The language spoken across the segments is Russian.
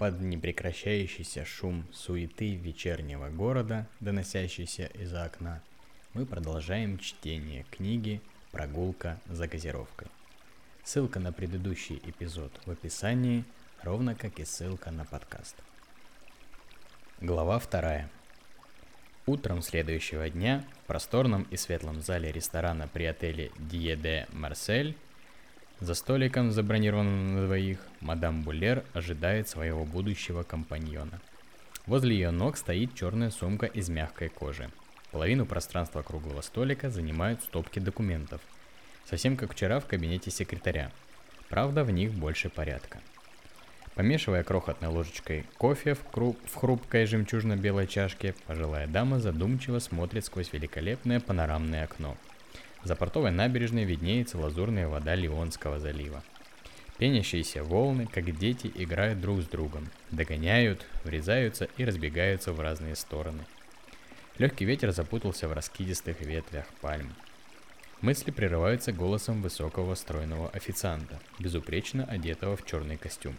под непрекращающийся шум суеты вечернего города, доносящийся из-за окна, мы продолжаем чтение книги «Прогулка за газировкой». Ссылка на предыдущий эпизод в описании, ровно как и ссылка на подкаст. Глава вторая. Утром следующего дня в просторном и светлом зале ресторана при отеле Диеде Марсель за столиком, забронированным на двоих, мадам Буллер ожидает своего будущего компаньона. Возле ее ног стоит черная сумка из мягкой кожи. Половину пространства круглого столика занимают стопки документов. Совсем как вчера в кабинете секретаря. Правда, в них больше порядка. Помешивая крохотной ложечкой кофе в, круг, в хрупкой жемчужно-белой чашке, пожилая дама задумчиво смотрит сквозь великолепное панорамное окно – за портовой набережной виднеется лазурная вода Леонского залива. Пенящиеся волны, как дети, играют друг с другом, догоняют, врезаются и разбегаются в разные стороны. Легкий ветер запутался в раскидистых ветвях пальм. Мысли прерываются голосом высокого стройного официанта, безупречно одетого в черный костюм.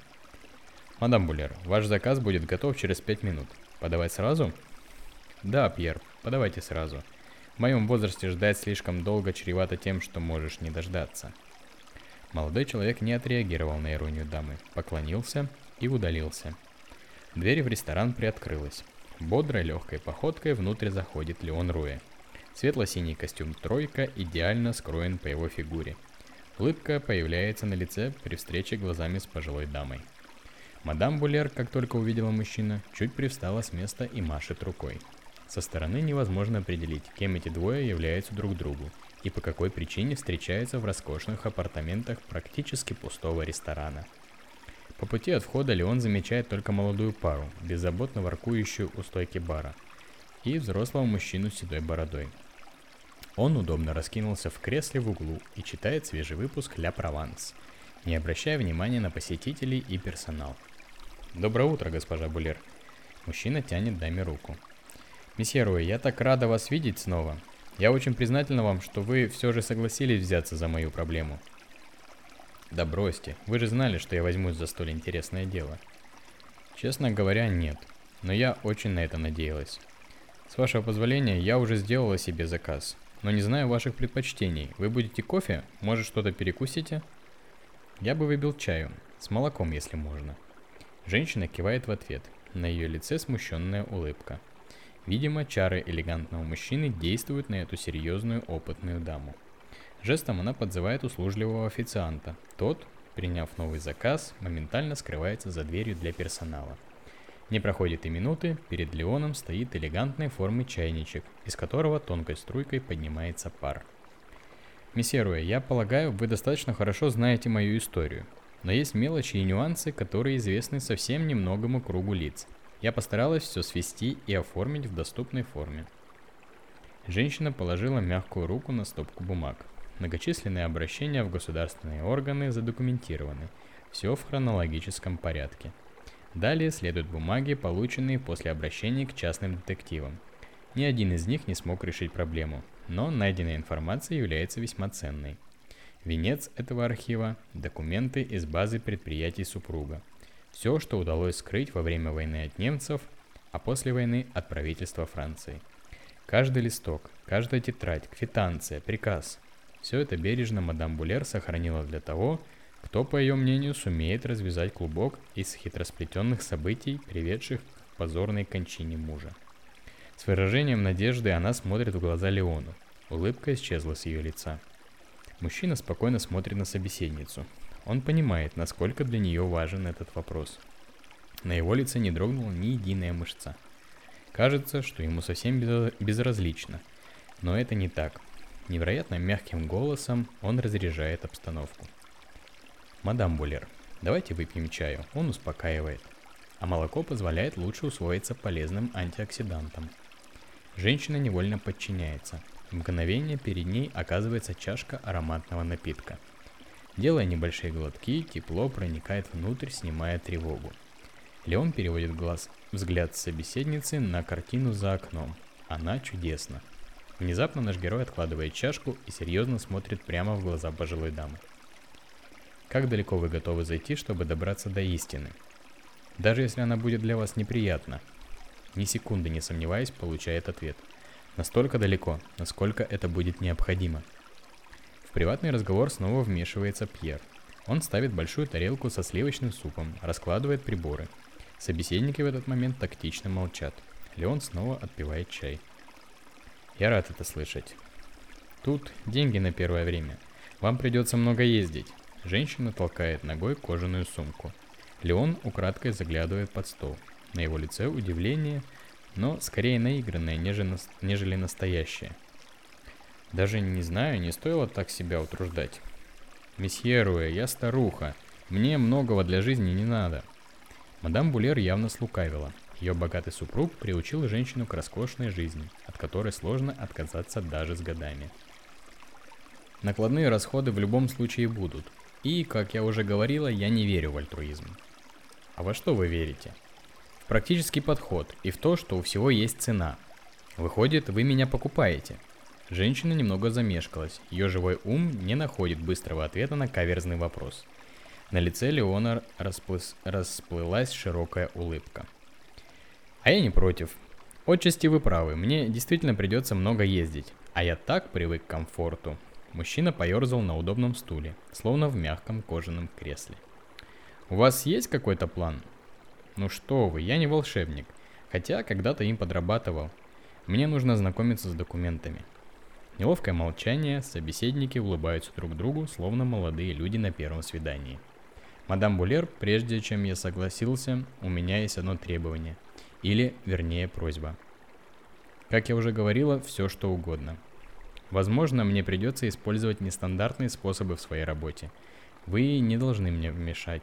«Мадам Буллер, ваш заказ будет готов через пять минут. Подавать сразу?» «Да, Пьер, подавайте сразу», в моем возрасте ждать слишком долго чревато тем, что можешь не дождаться. Молодой человек не отреагировал на иронию дамы, поклонился и удалился. Дверь в ресторан приоткрылась. Бодрой легкой походкой внутрь заходит Леон Руэ. Светло-синий костюм «тройка» идеально скроен по его фигуре. Улыбка появляется на лице при встрече глазами с пожилой дамой. Мадам Булер, как только увидела мужчину, чуть привстала с места и машет рукой. Со стороны невозможно определить, кем эти двое являются друг другу и по какой причине встречаются в роскошных апартаментах практически пустого ресторана. По пути от входа Леон замечает только молодую пару, беззаботно воркующую у стойки бара, и взрослого мужчину с седой бородой. Он удобно раскинулся в кресле в углу и читает свежий выпуск «Ля Прованс», не обращая внимания на посетителей и персонал. «Доброе утро, госпожа Булер». Мужчина тянет даме руку. Месье Руи, я так рада вас видеть снова. Я очень признательна вам, что вы все же согласились взяться за мою проблему. Да бросьте, вы же знали, что я возьмусь за столь интересное дело. Честно говоря, нет, но я очень на это надеялась. С вашего позволения, я уже сделала себе заказ, но не знаю ваших предпочтений. Вы будете кофе? Может, что-то перекусите? Я бы выбил чаю, с молоком, если можно. Женщина кивает в ответ. На ее лице смущенная улыбка – Видимо, чары элегантного мужчины действуют на эту серьезную опытную даму. Жестом она подзывает услужливого официанта. Тот, приняв новый заказ, моментально скрывается за дверью для персонала. Не проходит и минуты, перед Леоном стоит элегантной формы чайничек, из которого тонкой струйкой поднимается пар. Месье Руэ, я полагаю, вы достаточно хорошо знаете мою историю, но есть мелочи и нюансы, которые известны совсем немногому кругу лиц – я постаралась все свести и оформить в доступной форме. Женщина положила мягкую руку на стопку бумаг. Многочисленные обращения в государственные органы задокументированы. Все в хронологическом порядке. Далее следуют бумаги, полученные после обращений к частным детективам. Ни один из них не смог решить проблему, но найденная информация является весьма ценной. Венец этого архива – документы из базы предприятий супруга – все, что удалось скрыть во время войны от немцев, а после войны от правительства Франции. Каждый листок, каждая тетрадь, квитанция, приказ – все это бережно мадам Булер сохранила для того, кто, по ее мнению, сумеет развязать клубок из хитросплетенных событий, приведших к позорной кончине мужа. С выражением надежды она смотрит в глаза Леону. Улыбка исчезла с ее лица. Мужчина спокойно смотрит на собеседницу, он понимает, насколько для нее важен этот вопрос. На его лице не дрогнула ни единая мышца. Кажется, что ему совсем безразлично. Но это не так. Невероятно мягким голосом он разряжает обстановку. «Мадам Буллер, давайте выпьем чаю, он успокаивает. А молоко позволяет лучше усвоиться полезным антиоксидантам». Женщина невольно подчиняется. В мгновение перед ней оказывается чашка ароматного напитка – Делая небольшие глотки, тепло проникает внутрь, снимая тревогу. Леон переводит глаз, взгляд собеседницы на картину за окном. Она чудесна. Внезапно наш герой откладывает чашку и серьезно смотрит прямо в глаза пожилой дамы. Как далеко вы готовы зайти, чтобы добраться до истины? даже если она будет для вас неприятна. Ни секунды не сомневаясь, получает ответ. Настолько далеко, насколько это будет необходимо. В приватный разговор снова вмешивается Пьер. Он ставит большую тарелку со сливочным супом, раскладывает приборы. Собеседники в этот момент тактично молчат. Леон снова отпивает чай. Я рад это слышать. Тут деньги на первое время. Вам придется много ездить. Женщина толкает ногой кожаную сумку. Леон украдкой заглядывает под стол. На его лице удивление, но скорее наигранное, нежели настоящее. Даже не знаю, не стоило так себя утруждать. Месье Руэ, я старуха. Мне многого для жизни не надо. Мадам Булер явно слукавила. Ее богатый супруг приучил женщину к роскошной жизни, от которой сложно отказаться даже с годами. Накладные расходы в любом случае будут. И, как я уже говорила, я не верю в альтруизм. А во что вы верите? В практический подход и в то, что у всего есть цена. Выходит, вы меня покупаете – Женщина немного замешкалась. Ее живой ум не находит быстрого ответа на каверзный вопрос. На лице Леона расплыс... расплылась широкая улыбка. А я не против. Отчасти вы правы, мне действительно придется много ездить. А я так привык к комфорту. Мужчина поерзал на удобном стуле, словно в мягком кожаном кресле. У вас есть какой-то план? Ну что вы, я не волшебник. Хотя когда-то им подрабатывал. Мне нужно знакомиться с документами. Неловкое молчание, собеседники улыбаются друг другу, словно молодые люди на первом свидании. Мадам Булер, прежде чем я согласился, у меня есть одно требование. Или, вернее, просьба. Как я уже говорила, все что угодно. Возможно, мне придется использовать нестандартные способы в своей работе. Вы не должны мне вмешать.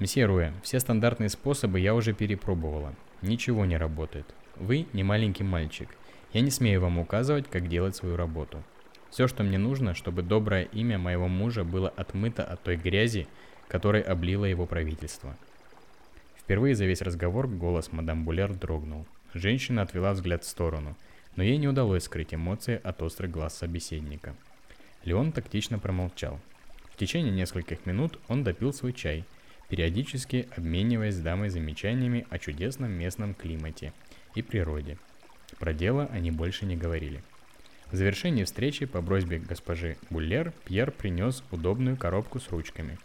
Месье Руэ, все стандартные способы я уже перепробовала. Ничего не работает. Вы не маленький мальчик – я не смею вам указывать, как делать свою работу. Все, что мне нужно, чтобы доброе имя моего мужа было отмыто от той грязи, которой облило его правительство. Впервые за весь разговор голос мадам Булер дрогнул. Женщина отвела взгляд в сторону, но ей не удалось скрыть эмоции от острых глаз собеседника. Леон тактично промолчал. В течение нескольких минут он допил свой чай, периодически обмениваясь с дамой замечаниями о чудесном местном климате и природе – про дело они больше не говорили. В завершении встречи по просьбе госпожи Буллер Пьер принес удобную коробку с ручками,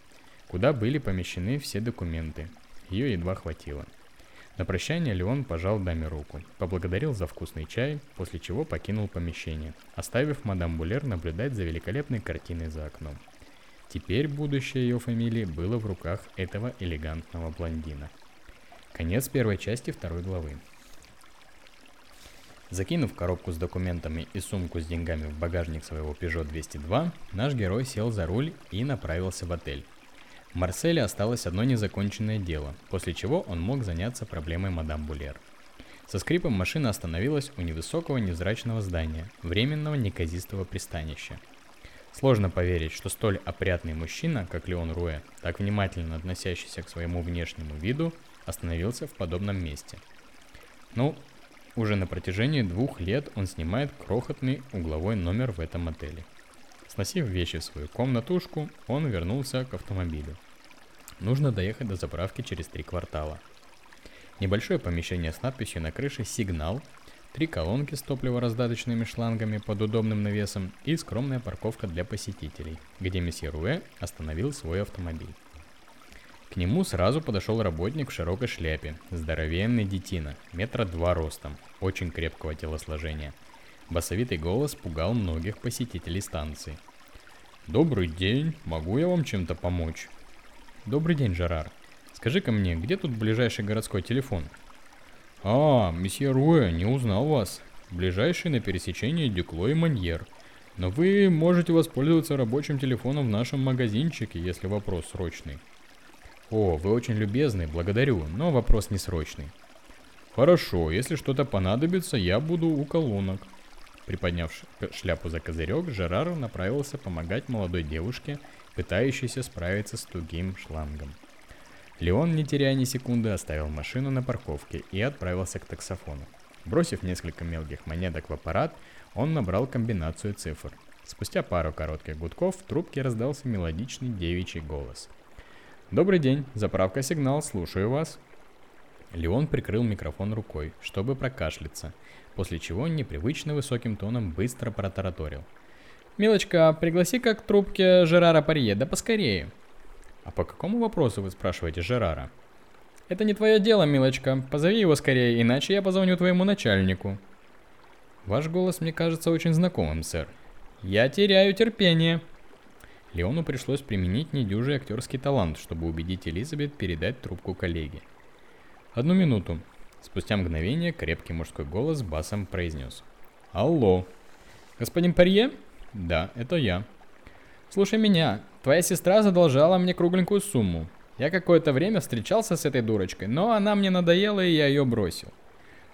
куда были помещены все документы. Ее едва хватило. На прощание Леон пожал даме руку, поблагодарил за вкусный чай, после чего покинул помещение, оставив мадам Буллер наблюдать за великолепной картиной за окном. Теперь будущее ее фамилии было в руках этого элегантного блондина. Конец первой части второй главы. Закинув коробку с документами и сумку с деньгами в багажник своего Peugeot 202, наш герой сел за руль и направился в отель. В Марселе осталось одно незаконченное дело, после чего он мог заняться проблемой мадам Булер. Со скрипом машина остановилась у невысокого невзрачного здания, временного неказистого пристанища. Сложно поверить, что столь опрятный мужчина, как Леон Руэ, так внимательно относящийся к своему внешнему виду, остановился в подобном месте. Ну, уже на протяжении двух лет он снимает крохотный угловой номер в этом отеле. Сносив вещи в свою комнатушку, он вернулся к автомобилю. Нужно доехать до заправки через три квартала. Небольшое помещение с надписью на крыше «Сигнал», три колонки с топливораздаточными шлангами под удобным навесом и скромная парковка для посетителей, где месье Руэ остановил свой автомобиль. К нему сразу подошел работник в широкой шляпе, здоровенный детина, метра два ростом, очень крепкого телосложения. Басовитый голос пугал многих посетителей станции. «Добрый день, могу я вам чем-то помочь?» «Добрый день, Жерар. Скажи-ка мне, где тут ближайший городской телефон?» «А, месье Руэ, не узнал вас. Ближайший на пересечении Дюкло и Маньер. Но вы можете воспользоваться рабочим телефоном в нашем магазинчике, если вопрос срочный». О, вы очень любезны, благодарю, но вопрос не срочный. Хорошо, если что-то понадобится, я буду у колонок. Приподняв шляпу за козырек, Жерар направился помогать молодой девушке, пытающейся справиться с тугим шлангом. Леон, не теряя ни секунды, оставил машину на парковке и отправился к таксофону. Бросив несколько мелких монеток в аппарат, он набрал комбинацию цифр. Спустя пару коротких гудков в трубке раздался мелодичный девичий голос – Добрый день, заправка сигнал, слушаю вас. Леон прикрыл микрофон рукой, чтобы прокашляться, после чего непривычно высоким тоном быстро протараторил. «Милочка, пригласи-ка к трубке Жерара Парье, да поскорее». «А по какому вопросу вы спрашиваете Жерара?» «Это не твое дело, милочка. Позови его скорее, иначе я позвоню твоему начальнику». «Ваш голос мне кажется очень знакомым, сэр». «Я теряю терпение». Леону пришлось применить недюжий актерский талант, чтобы убедить Элизабет передать трубку коллеге. «Одну минуту». Спустя мгновение крепкий мужской голос басом произнес. «Алло». «Господин Парье?» «Да, это я». «Слушай меня. Твоя сестра задолжала мне кругленькую сумму. Я какое-то время встречался с этой дурочкой, но она мне надоела, и я ее бросил.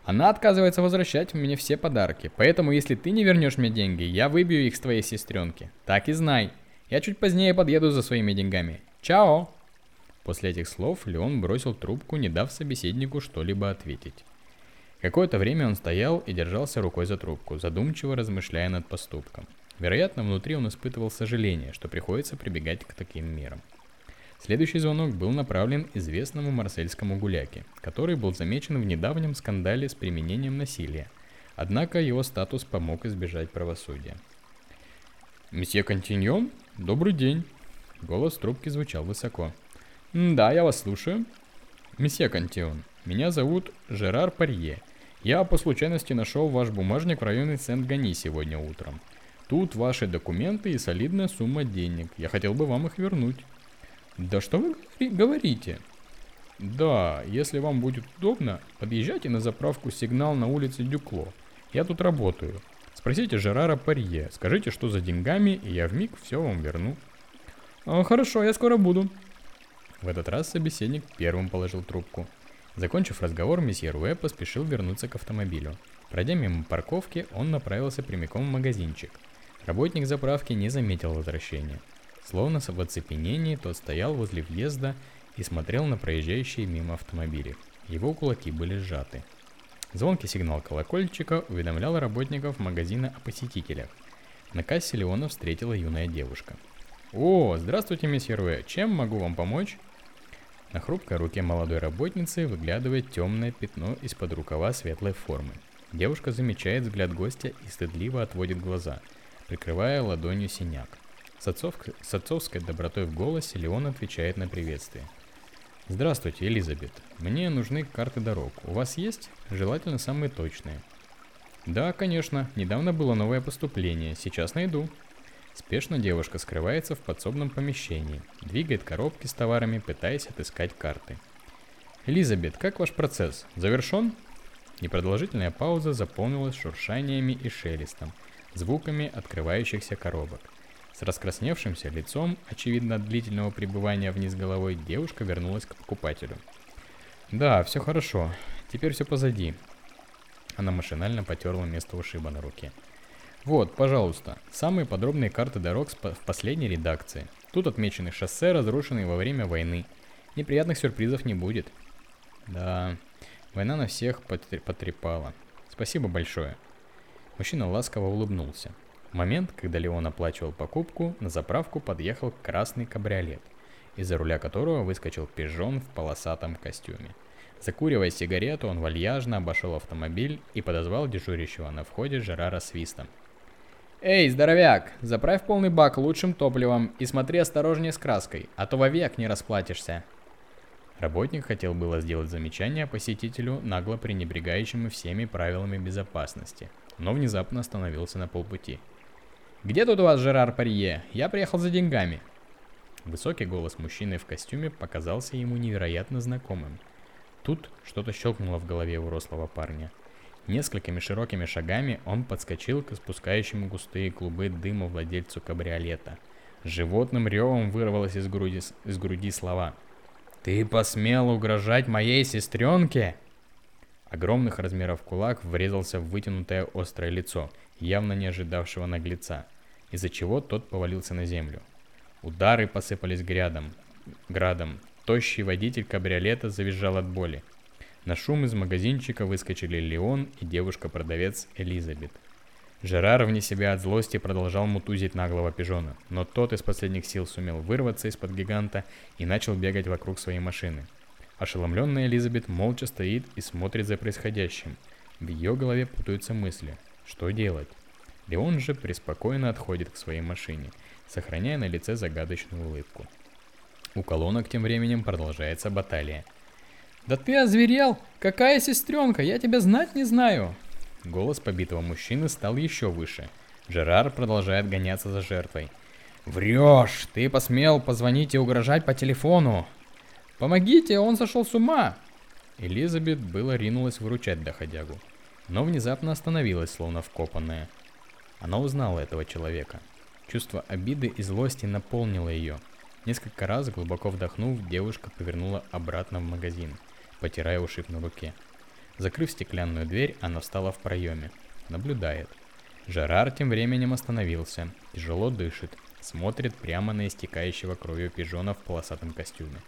Она отказывается возвращать мне все подарки, поэтому если ты не вернешь мне деньги, я выбью их с твоей сестренки. Так и знай. Я чуть позднее подъеду за своими деньгами. Чао!» После этих слов Леон бросил трубку, не дав собеседнику что-либо ответить. Какое-то время он стоял и держался рукой за трубку, задумчиво размышляя над поступком. Вероятно, внутри он испытывал сожаление, что приходится прибегать к таким мерам. Следующий звонок был направлен известному марсельскому гуляке, который был замечен в недавнем скандале с применением насилия. Однако его статус помог избежать правосудия. «Месье Континьон, добрый день!» Голос трубки звучал высоко. Да, я вас слушаю. Месье Кантион, меня зовут Жерар Парье. Я по случайности нашел ваш бумажник в районе Сент-Гани сегодня утром. Тут ваши документы и солидная сумма денег. Я хотел бы вам их вернуть. Да что вы говорите? Да, если вам будет удобно, подъезжайте на заправку «Сигнал» на улице Дюкло. Я тут работаю. Спросите Жерара Парье, скажите, что за деньгами, и я в миг все вам верну. А, хорошо, я скоро буду. В этот раз собеседник первым положил трубку. Закончив разговор, месье Руэ поспешил вернуться к автомобилю. Пройдя мимо парковки, он направился прямиком в магазинчик. Работник заправки не заметил возвращения. Словно в оцепенении, тот стоял возле въезда и смотрел на проезжающие мимо автомобили. Его кулаки были сжаты. Звонкий сигнал колокольчика уведомлял работников магазина о посетителях. На кассе Леона встретила юная девушка. «О, здравствуйте, месье Руэ, чем могу вам помочь?» На хрупкой руке молодой работницы выглядывает темное пятно из-под рукава светлой формы. Девушка замечает взгляд гостя и стыдливо отводит глаза, прикрывая ладонью синяк. С, отцов... с отцовской добротой в голосе Леон отвечает на приветствие. Здравствуйте, Элизабет. Мне нужны карты дорог. У вас есть? Желательно самые точные. Да, конечно. Недавно было новое поступление. Сейчас найду. Спешно девушка скрывается в подсобном помещении, двигает коробки с товарами, пытаясь отыскать карты. «Элизабет, как ваш процесс? Завершен?» Непродолжительная пауза заполнилась шуршаниями и шелестом, звуками открывающихся коробок. С раскрасневшимся лицом, очевидно от длительного пребывания вниз головой, девушка вернулась к покупателю. «Да, все хорошо. Теперь все позади». Она машинально потерла место ушиба на руке. Вот, пожалуйста, самые подробные карты дорог в последней редакции. Тут отмечены шоссе, разрушенные во время войны. Неприятных сюрпризов не будет. Да, война на всех потрепала. Спасибо большое. Мужчина ласково улыбнулся. В момент, когда Леон оплачивал покупку, на заправку подъехал красный кабриолет, из-за руля которого выскочил пижон в полосатом костюме. Закуривая сигарету, он вальяжно обошел автомобиль и подозвал дежурящего на входе Жерара свистом. Эй, здоровяк, заправь полный бак лучшим топливом и смотри осторожнее с краской, а то вовек не расплатишься. Работник хотел было сделать замечание посетителю, нагло пренебрегающему всеми правилами безопасности, но внезапно остановился на полпути. «Где тут у вас Жерар Парье? Я приехал за деньгами». Высокий голос мужчины в костюме показался ему невероятно знакомым. Тут что-то щелкнуло в голове у рослого парня – Несколькими широкими шагами он подскочил к спускающему густые клубы дыма владельцу кабриолета. Животным ревом вырвалось из груди, из груди слова. «Ты посмел угрожать моей сестренке?» Огромных размеров кулак врезался в вытянутое острое лицо, явно не ожидавшего наглеца, из-за чего тот повалился на землю. Удары посыпались грядом, градом. Тощий водитель кабриолета завизжал от боли. На шум из магазинчика выскочили Леон и девушка-продавец Элизабет. Жерар вне себя от злости продолжал мутузить наглого пижона, но тот из последних сил сумел вырваться из-под гиганта и начал бегать вокруг своей машины. Ошеломленная Элизабет молча стоит и смотрит за происходящим. В ее голове путаются мысли. Что делать? Леон же преспокойно отходит к своей машине, сохраняя на лице загадочную улыбку. У колонок тем временем продолжается баталия. «Да ты озверел! Какая сестренка? Я тебя знать не знаю!» Голос побитого мужчины стал еще выше. Жерар продолжает гоняться за жертвой. «Врешь! Ты посмел позвонить и угрожать по телефону!» «Помогите, он сошел с ума!» Элизабет было ринулась выручать доходягу, но внезапно остановилась, словно вкопанная. Она узнала этого человека. Чувство обиды и злости наполнило ее. Несколько раз, глубоко вдохнув, девушка повернула обратно в магазин, потирая ушиб на руке. Закрыв стеклянную дверь, она встала в проеме. Наблюдает. Жерар тем временем остановился, тяжело дышит, смотрит прямо на истекающего кровью пижона в полосатом костюме.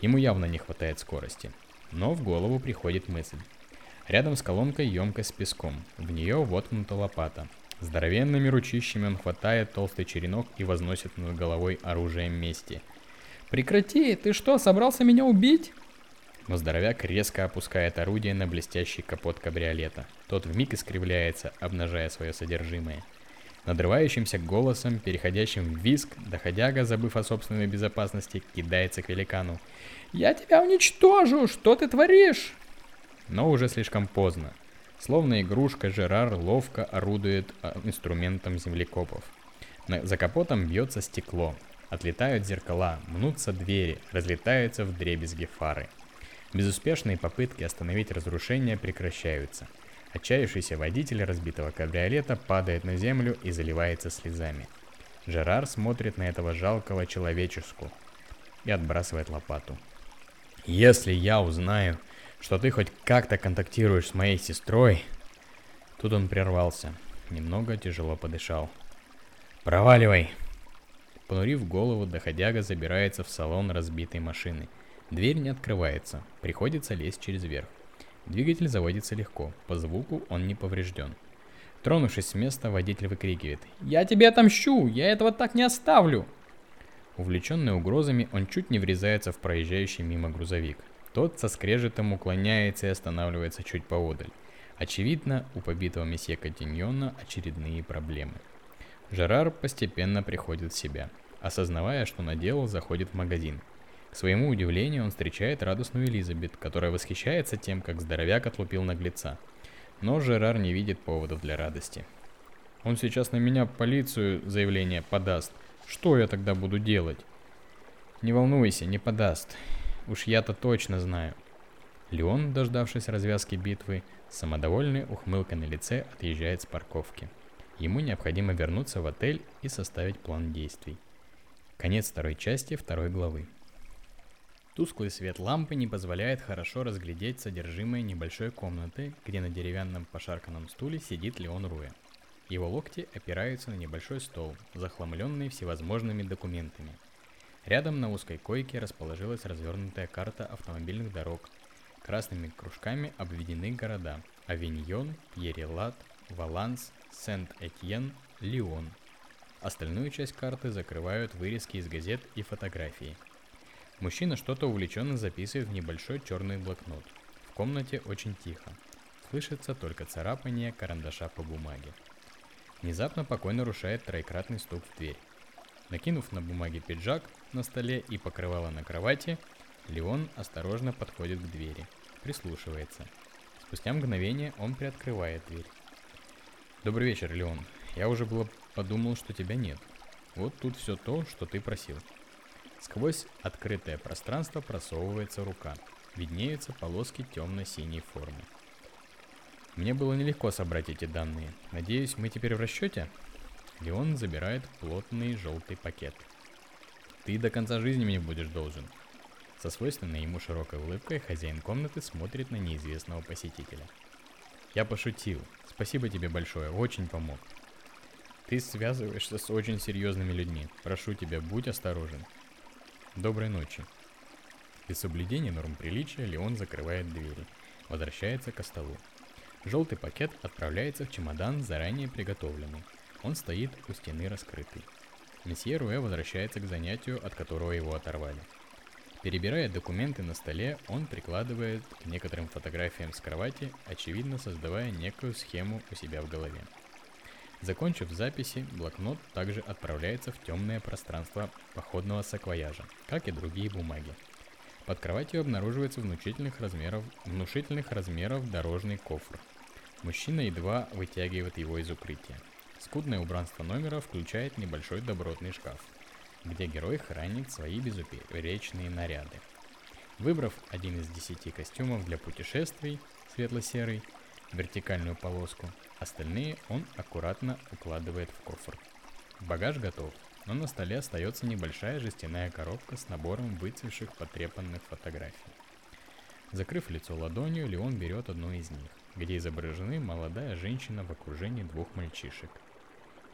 Ему явно не хватает скорости. Но в голову приходит мысль. Рядом с колонкой емкость с песком. В нее воткнута лопата. Здоровенными ручищами он хватает толстый черенок и возносит над головой оружием мести. «Прекрати! Ты что, собрался меня убить?» но здоровяк резко опускает орудие на блестящий капот кабриолета. Тот вмиг искривляется, обнажая свое содержимое. Надрывающимся голосом, переходящим в виск, доходяга, забыв о собственной безопасности, кидается к великану. «Я тебя уничтожу! Что ты творишь?» Но уже слишком поздно. Словно игрушка, Жерар ловко орудует а, инструментом землекопов. За капотом бьется стекло, отлетают зеркала, мнутся двери, разлетаются в дребезги фары. Безуспешные попытки остановить разрушение прекращаются. Отчаявшийся водитель разбитого кабриолета падает на землю и заливается слезами. Жерар смотрит на этого жалкого человеческу и отбрасывает лопату. «Если я узнаю, что ты хоть как-то контактируешь с моей сестрой...» Тут он прервался, немного тяжело подышал. «Проваливай!» Понурив голову, доходяга забирается в салон разбитой машины – Дверь не открывается, приходится лезть через верх. Двигатель заводится легко, по звуку он не поврежден. Тронувшись с места, водитель выкрикивает «Я тебе отомщу! Я этого так не оставлю!» Увлеченный угрозами, он чуть не врезается в проезжающий мимо грузовик. Тот со скрежетом уклоняется и останавливается чуть поодаль. Очевидно, у побитого месье Катиньона очередные проблемы. Жерар постепенно приходит в себя. Осознавая, что наделал, заходит в магазин – к своему удивлению, он встречает радостную Элизабет, которая восхищается тем, как здоровяк отлупил наглеца. Но Жерар не видит поводов для радости. Он сейчас на меня полицию заявление подаст. Что я тогда буду делать? Не волнуйся, не подаст. Уж я-то точно знаю. Леон, дождавшись развязки битвы, самодовольный ухмылкой на лице отъезжает с парковки. Ему необходимо вернуться в отель и составить план действий. Конец второй части второй главы. Тусклый свет лампы не позволяет хорошо разглядеть содержимое небольшой комнаты, где на деревянном пошарканном стуле сидит Леон Руэ. Его локти опираются на небольшой стол, захламленный всевозможными документами. Рядом на узкой койке расположилась развернутая карта автомобильных дорог. Красными кружками обведены города Авиньон, Пьерелат, Валанс, Сент-Этьен, Лион. Остальную часть карты закрывают вырезки из газет и фотографии – Мужчина что-то увлеченно записывает в небольшой черный блокнот. В комнате очень тихо. Слышится только царапание карандаша по бумаге. Внезапно покой нарушает троекратный стук в дверь. Накинув на бумаге пиджак на столе и покрывало на кровати, Леон осторожно подходит к двери, прислушивается. Спустя мгновение он приоткрывает дверь. Добрый вечер, Леон. Я уже было подумал, что тебя нет. Вот тут все то, что ты просил. Сквозь открытое пространство просовывается рука. Виднеются полоски темно-синей формы. Мне было нелегко собрать эти данные. Надеюсь, мы теперь в расчете? Леон забирает плотный желтый пакет. Ты до конца жизни мне будешь должен. Со свойственной ему широкой улыбкой хозяин комнаты смотрит на неизвестного посетителя. Я пошутил. Спасибо тебе большое, очень помог. Ты связываешься с очень серьезными людьми. Прошу тебя, будь осторожен. Доброй ночи. Без соблюдения норм приличия Леон закрывает двери, возвращается к столу. Желтый пакет отправляется в чемодан, заранее приготовленный. Он стоит у стены раскрытый. Месье Руэ возвращается к занятию, от которого его оторвали. Перебирая документы на столе, он прикладывает к некоторым фотографиям с кровати, очевидно создавая некую схему у себя в голове. Закончив записи, блокнот также отправляется в темное пространство походного саквояжа, как и другие бумаги. Под кроватью обнаруживается внушительных размеров, внушительных размеров дорожный кофр. Мужчина едва вытягивает его из укрытия. Скудное убранство номера включает небольшой добротный шкаф, где герой хранит свои безупречные наряды. Выбрав один из десяти костюмов для путешествий, светло-серый, вертикальную полоску, остальные он аккуратно укладывает в кофр. Багаж готов, но на столе остается небольшая жестяная коробка с набором выцвевших потрепанных фотографий. Закрыв лицо ладонью, Леон берет одну из них, где изображены молодая женщина в окружении двух мальчишек –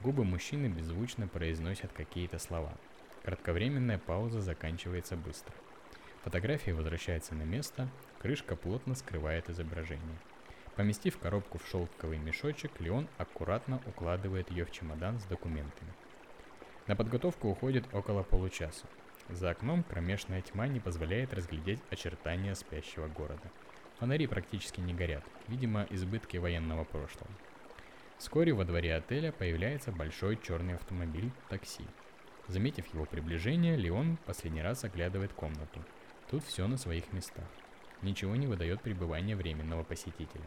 Губы мужчины беззвучно произносят какие-то слова. Кратковременная пауза заканчивается быстро. Фотография возвращается на место, крышка плотно скрывает изображение. Поместив коробку в шелковый мешочек, Леон аккуратно укладывает ее в чемодан с документами. На подготовку уходит около получаса. За окном кромешная тьма не позволяет разглядеть очертания спящего города. Фонари практически не горят, видимо, избытки военного прошлого. Вскоре во дворе отеля появляется большой черный автомобиль такси. Заметив его приближение, Леон последний раз оглядывает комнату. Тут все на своих местах. Ничего не выдает пребывание временного посетителя.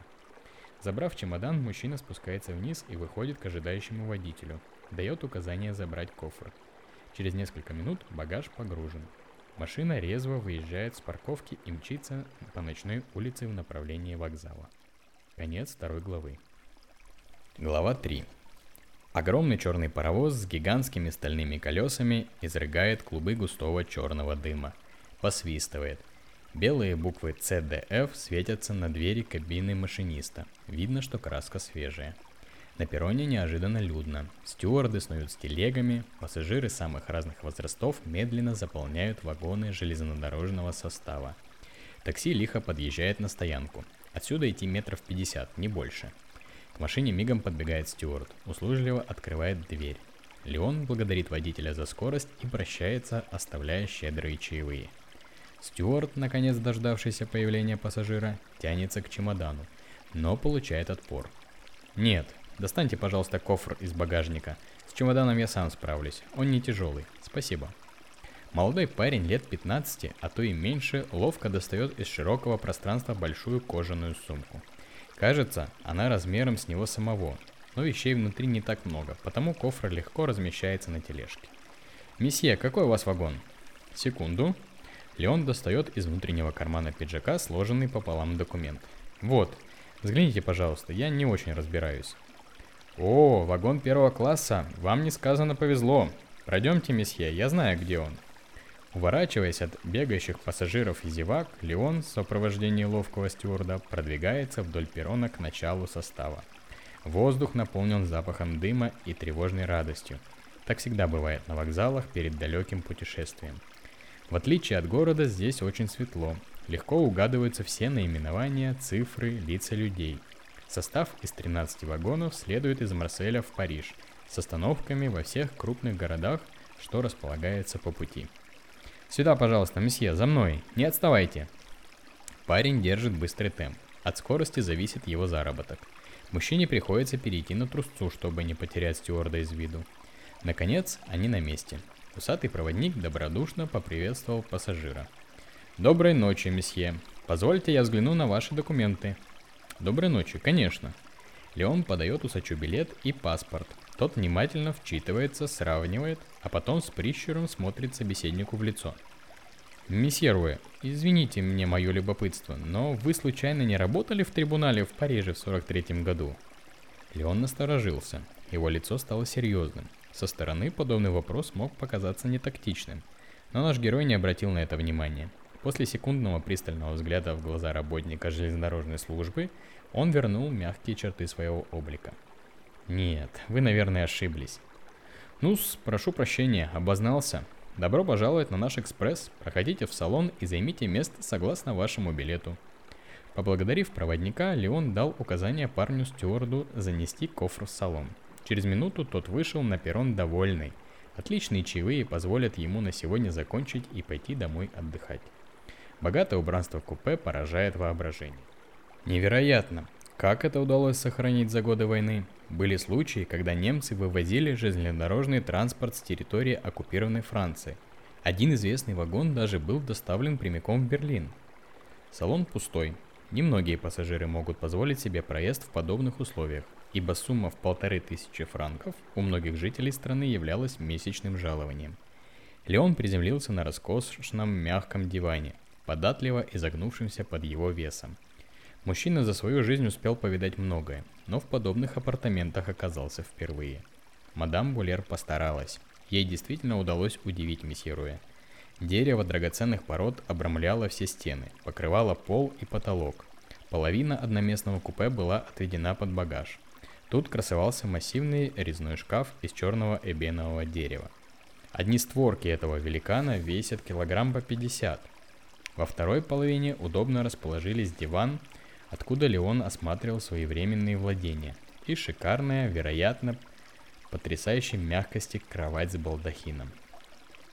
Забрав чемодан, мужчина спускается вниз и выходит к ожидающему водителю. Дает указание забрать кофр. Через несколько минут багаж погружен. Машина резво выезжает с парковки и мчится по ночной улице в направлении вокзала. Конец второй главы. Глава 3. Огромный черный паровоз с гигантскими стальными колесами изрыгает клубы густого черного дыма. Посвистывает. Белые буквы CDF светятся на двери кабины машиниста. Видно, что краска свежая. На перроне неожиданно людно. Стюарды снуют с телегами, пассажиры самых разных возрастов медленно заполняют вагоны железнодорожного состава. Такси лихо подъезжает на стоянку. Отсюда идти метров 50, не больше – к машине мигом подбегает стюард, услужливо открывает дверь. Леон благодарит водителя за скорость и прощается, оставляя щедрые чаевые. Стюарт, наконец дождавшийся появления пассажира, тянется к чемодану, но получает отпор. «Нет, достаньте, пожалуйста, кофр из багажника. С чемоданом я сам справлюсь, он не тяжелый. Спасибо». Молодой парень лет 15, а то и меньше, ловко достает из широкого пространства большую кожаную сумку – Кажется, она размером с него самого, но вещей внутри не так много, потому кофр легко размещается на тележке. «Месье, какой у вас вагон?» «Секунду». Леон достает из внутреннего кармана пиджака сложенный пополам документ. «Вот, взгляните, пожалуйста, я не очень разбираюсь». «О, вагон первого класса, вам несказанно повезло. Пройдемте, месье, я знаю, где он». Уворачиваясь от бегающих пассажиров и зевак, Леон в сопровождении ловкого стюарда продвигается вдоль перрона к началу состава. Воздух наполнен запахом дыма и тревожной радостью. Так всегда бывает на вокзалах перед далеким путешествием. В отличие от города, здесь очень светло. Легко угадываются все наименования, цифры, лица людей. Состав из 13 вагонов следует из Марселя в Париж, с остановками во всех крупных городах, что располагается по пути. Сюда, пожалуйста, месье, за мной, не отставайте. Парень держит быстрый темп. От скорости зависит его заработок. Мужчине приходится перейти на трусцу, чтобы не потерять стюарда из виду. Наконец, они на месте. Усатый проводник добродушно поприветствовал пассажира. «Доброй ночи, месье. Позвольте я взгляну на ваши документы». «Доброй ночи, конечно». Леон подает усачу билет и паспорт, тот внимательно вчитывается, сравнивает, а потом с прищуром смотрит собеседнику в лицо. «Месье Руэ, извините мне мое любопытство, но вы случайно не работали в трибунале в Париже в 43-м году?» Леон насторожился. Его лицо стало серьезным. Со стороны подобный вопрос мог показаться нетактичным. Но наш герой не обратил на это внимания. После секундного пристального взгляда в глаза работника железнодорожной службы, он вернул мягкие черты своего облика – нет, вы, наверное, ошиблись. ну прошу прощения, обознался. Добро пожаловать на наш экспресс. Проходите в салон и займите место согласно вашему билету. Поблагодарив проводника, Леон дал указание парню-стюарду занести кофр в салон. Через минуту тот вышел на перрон довольный. Отличные чаевые позволят ему на сегодня закончить и пойти домой отдыхать. Богатое убранство купе поражает воображение. Невероятно, как это удалось сохранить за годы войны? Были случаи, когда немцы вывозили железнодорожный транспорт с территории оккупированной Франции. Один известный вагон даже был доставлен прямиком в Берлин. Салон пустой, Немногие пассажиры могут позволить себе проезд в подобных условиях, ибо сумма в полторы тысячи франков у многих жителей страны являлась месячным жалованием. Леон приземлился на роскошном мягком диване, податливо изогнувшемся под его весом. Мужчина за свою жизнь успел повидать многое, но в подобных апартаментах оказался впервые. Мадам Булер постаралась. Ей действительно удалось удивить месье Руэ – Дерево драгоценных пород обрамляло все стены, покрывало пол и потолок. Половина одноместного купе была отведена под багаж. Тут красовался массивный резной шкаф из черного эбенового дерева. Одни створки этого великана весят килограмм по 50. Во второй половине удобно расположились диван, откуда Леон осматривал свои временные владения, и шикарная, вероятно, потрясающей мягкости кровать с балдахином –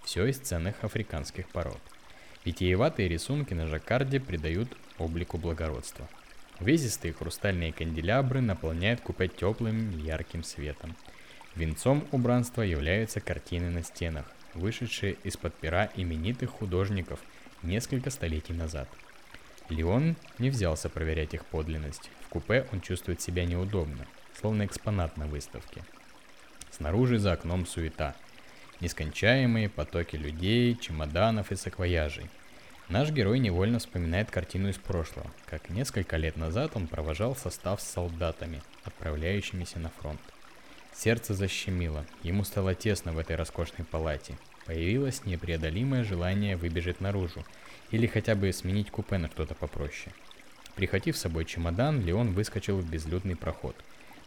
все из ценных африканских пород. Витиеватые рисунки на жаккарде придают облику благородства. Увесистые хрустальные канделябры наполняют купе теплым ярким светом. Венцом убранства являются картины на стенах, вышедшие из-под пера именитых художников несколько столетий назад. Леон не взялся проверять их подлинность. В купе он чувствует себя неудобно, словно экспонат на выставке. Снаружи за окном суета – Нескончаемые потоки людей, чемоданов и саквояжей. Наш герой невольно вспоминает картину из прошлого, как несколько лет назад он провожал состав с солдатами, отправляющимися на фронт. Сердце защемило, ему стало тесно в этой роскошной палате. Появилось непреодолимое желание выбежать наружу, или хотя бы сменить купе на что-то попроще. Прихватив с собой чемодан, Леон выскочил в безлюдный проход.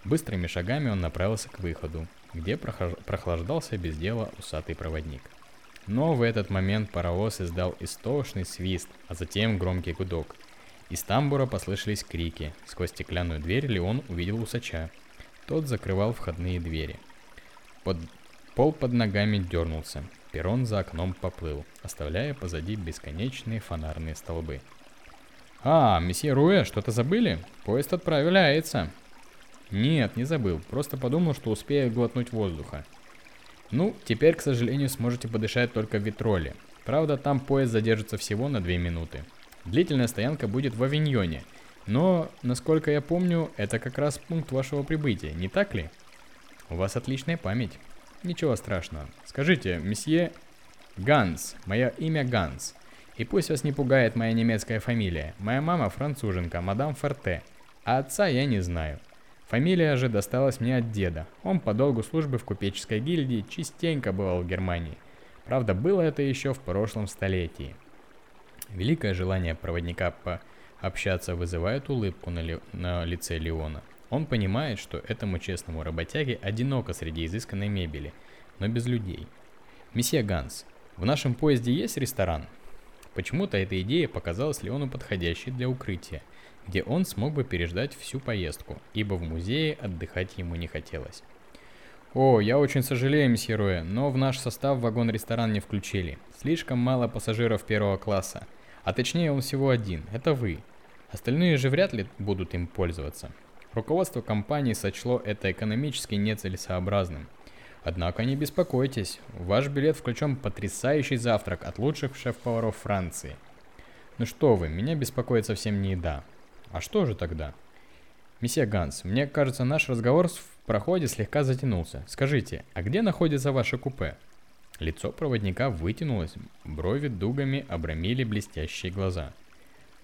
Быстрыми шагами он направился к выходу, где прохлаждался без дела усатый проводник. Но в этот момент паровоз издал истошный свист, а затем громкий гудок. Из тамбура послышались крики. Сквозь стеклянную дверь Леон увидел усача. Тот закрывал входные двери. Под... Пол под ногами дернулся. Перрон за окном поплыл, оставляя позади бесконечные фонарные столбы. «А, месье Руэ, что-то забыли? Поезд отправляется!» Нет, не забыл, просто подумал, что успею глотнуть воздуха. Ну, теперь, к сожалению, сможете подышать только в Витроле. Правда, там поезд задержится всего на 2 минуты. Длительная стоянка будет в Авиньоне, но, насколько я помню, это как раз пункт вашего прибытия, не так ли? У вас отличная память. Ничего страшного. Скажите, месье Ганс, мое имя Ганс. И пусть вас не пугает моя немецкая фамилия. Моя мама француженка, мадам Форте. А отца я не знаю. Фамилия же досталась мне от деда. Он по долгу службы в купеческой гильдии частенько бывал в Германии. Правда, было это еще в прошлом столетии. Великое желание проводника пообщаться вызывает улыбку на, ли, на лице Леона. Он понимает, что этому честному работяге одиноко среди изысканной мебели, но без людей. «Месье Ганс, в нашем поезде есть ресторан?» Почему-то эта идея показалась Леону подходящей для укрытия – где он смог бы переждать всю поездку, ибо в музее отдыхать ему не хотелось. «О, я очень сожалею, месье Руэ, но в наш состав вагон-ресторан не включили. Слишком мало пассажиров первого класса. А точнее он всего один, это вы. Остальные же вряд ли будут им пользоваться. Руководство компании сочло это экономически нецелесообразным. Однако не беспокойтесь, в ваш билет включен потрясающий завтрак от лучших шеф-поваров Франции. Ну что вы, меня беспокоит совсем не еда. А что же тогда? Месье Ганс, мне кажется, наш разговор в проходе слегка затянулся. Скажите, а где находится ваше купе? Лицо проводника вытянулось, брови дугами обрамили блестящие глаза.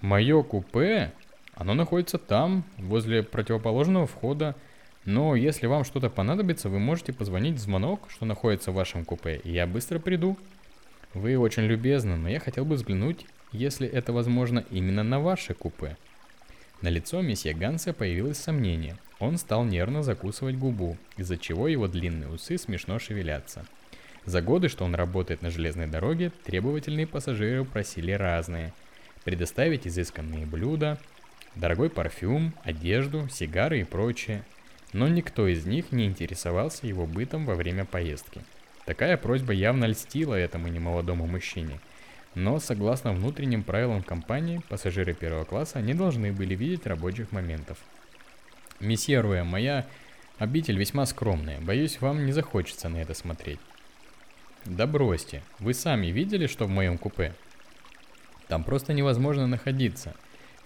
Мое купе? Оно находится там, возле противоположного входа. Но если вам что-то понадобится, вы можете позвонить в звонок, что находится в вашем купе, и я быстро приду. Вы очень любезны, но я хотел бы взглянуть, если это возможно, именно на ваше купе. На лицо месье Ганса появилось сомнение. Он стал нервно закусывать губу, из-за чего его длинные усы смешно шевелятся. За годы, что он работает на железной дороге, требовательные пассажиры просили разные. Предоставить изысканные блюда, Дорогой парфюм, одежду, сигары и прочее. Но никто из них не интересовался его бытом во время поездки. Такая просьба явно льстила этому немолодому мужчине. Но, согласно внутренним правилам компании, пассажиры первого класса не должны были видеть рабочих моментов. Месье Руэ, моя обитель весьма скромная. Боюсь, вам не захочется на это смотреть. Да бросьте. Вы сами видели, что в моем купе? Там просто невозможно находиться.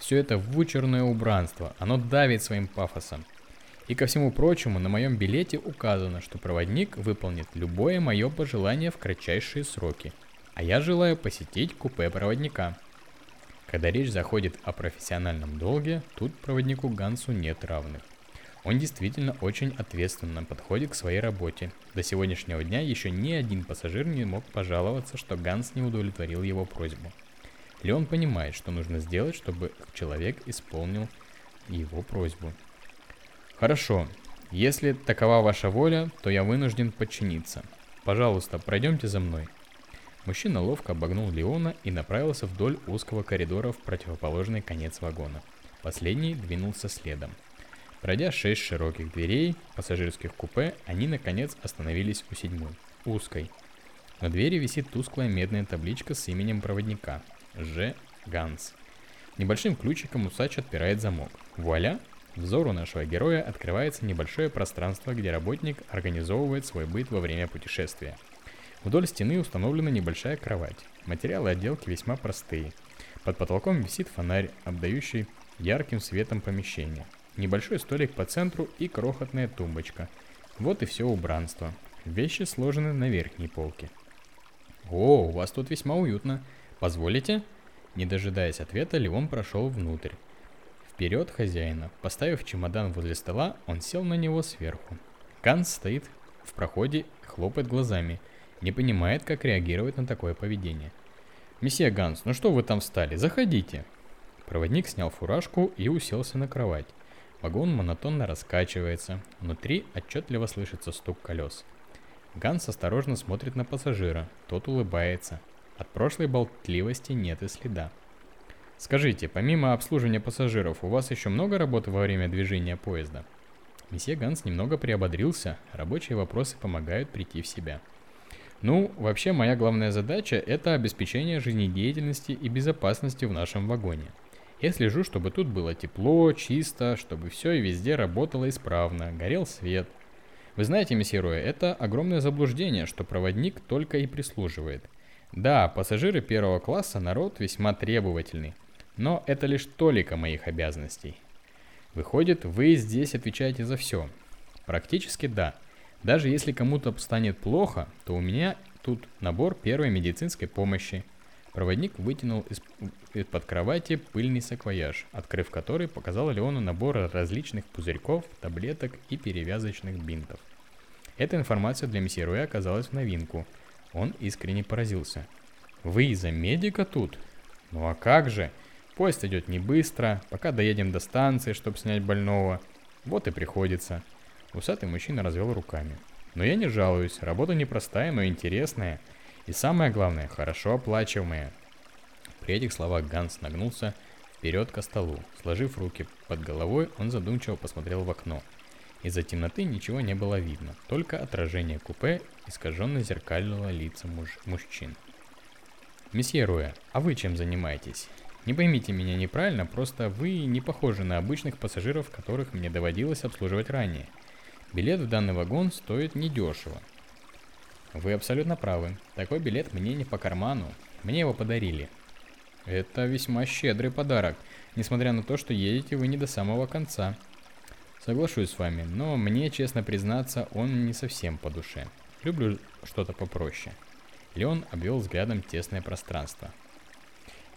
Все это вычурное убранство, оно давит своим пафосом. И ко всему прочему, на моем билете указано, что проводник выполнит любое мое пожелание в кратчайшие сроки. А я желаю посетить купе проводника. Когда речь заходит о профессиональном долге, тут проводнику Гансу нет равных. Он действительно очень ответственно подходит к своей работе. До сегодняшнего дня еще ни один пассажир не мог пожаловаться, что Ганс не удовлетворил его просьбу. Леон понимает, что нужно сделать, чтобы человек исполнил его просьбу. Хорошо, если такова ваша воля, то я вынужден подчиниться. Пожалуйста, пройдемте за мной. Мужчина ловко обогнул Леона и направился вдоль узкого коридора в противоположный конец вагона. Последний двинулся следом. Пройдя шесть широких дверей пассажирских купе, они наконец остановились у седьмой, узкой. На двери висит тусклая медная табличка с именем проводника – Ж. Ганс. Небольшим ключиком усач отпирает замок. Вуаля! Взору нашего героя открывается небольшое пространство, где работник организовывает свой быт во время путешествия. Вдоль стены установлена небольшая кровать. Материалы отделки весьма простые. Под потолком висит фонарь, обдающий ярким светом помещение. Небольшой столик по центру и крохотная тумбочка. Вот и все убранство. Вещи сложены на верхней полке. О, у вас тут весьма уютно. «Позволите?» Не дожидаясь ответа, Леон прошел внутрь. Вперед хозяина. Поставив чемодан возле стола, он сел на него сверху. Ганс стоит в проходе, хлопает глазами, не понимает, как реагировать на такое поведение. «Месье Ганс, ну что вы там встали? Заходите!» Проводник снял фуражку и уселся на кровать. Вагон монотонно раскачивается. Внутри отчетливо слышится стук колес. Ганс осторожно смотрит на пассажира. Тот улыбается. От прошлой болтливости нет и следа. Скажите, помимо обслуживания пассажиров, у вас еще много работы во время движения поезда? Месье Ганс немного приободрился, рабочие вопросы помогают прийти в себя. Ну, вообще моя главная задача – это обеспечение жизнедеятельности и безопасности в нашем вагоне. Я слежу, чтобы тут было тепло, чисто, чтобы все и везде работало исправно, горел свет. Вы знаете, месье Роя, это огромное заблуждение, что проводник только и прислуживает – да, пассажиры первого класса народ весьма требовательный, но это лишь толика моих обязанностей. Выходит, вы здесь отвечаете за все. Практически да. Даже если кому-то станет плохо, то у меня тут набор первой медицинской помощи. Проводник вытянул из- из-под кровати пыльный саквояж, открыв который, показал Леону набор различных пузырьков, таблеток и перевязочных бинтов. Эта информация для месье Руэ оказалась в новинку – он искренне поразился. «Вы из-за медика тут?» «Ну а как же? Поезд идет не быстро, пока доедем до станции, чтобы снять больного. Вот и приходится». Усатый мужчина развел руками. «Но я не жалуюсь, работа непростая, но интересная. И самое главное, хорошо оплачиваемая». При этих словах Ганс нагнулся вперед ко столу. Сложив руки под головой, он задумчиво посмотрел в окно – из-за темноты ничего не было видно, только отражение купе искаженно зеркалило лица муж- мужчин. «Месье Руэ, а вы чем занимаетесь? Не поймите меня неправильно, просто вы не похожи на обычных пассажиров, которых мне доводилось обслуживать ранее. Билет в данный вагон стоит недешево. Вы абсолютно правы. Такой билет мне не по карману. Мне его подарили. Это весьма щедрый подарок, несмотря на то, что едете вы не до самого конца. Соглашусь с вами, но мне, честно признаться, он не совсем по душе. Люблю что-то попроще. Леон обвел взглядом тесное пространство.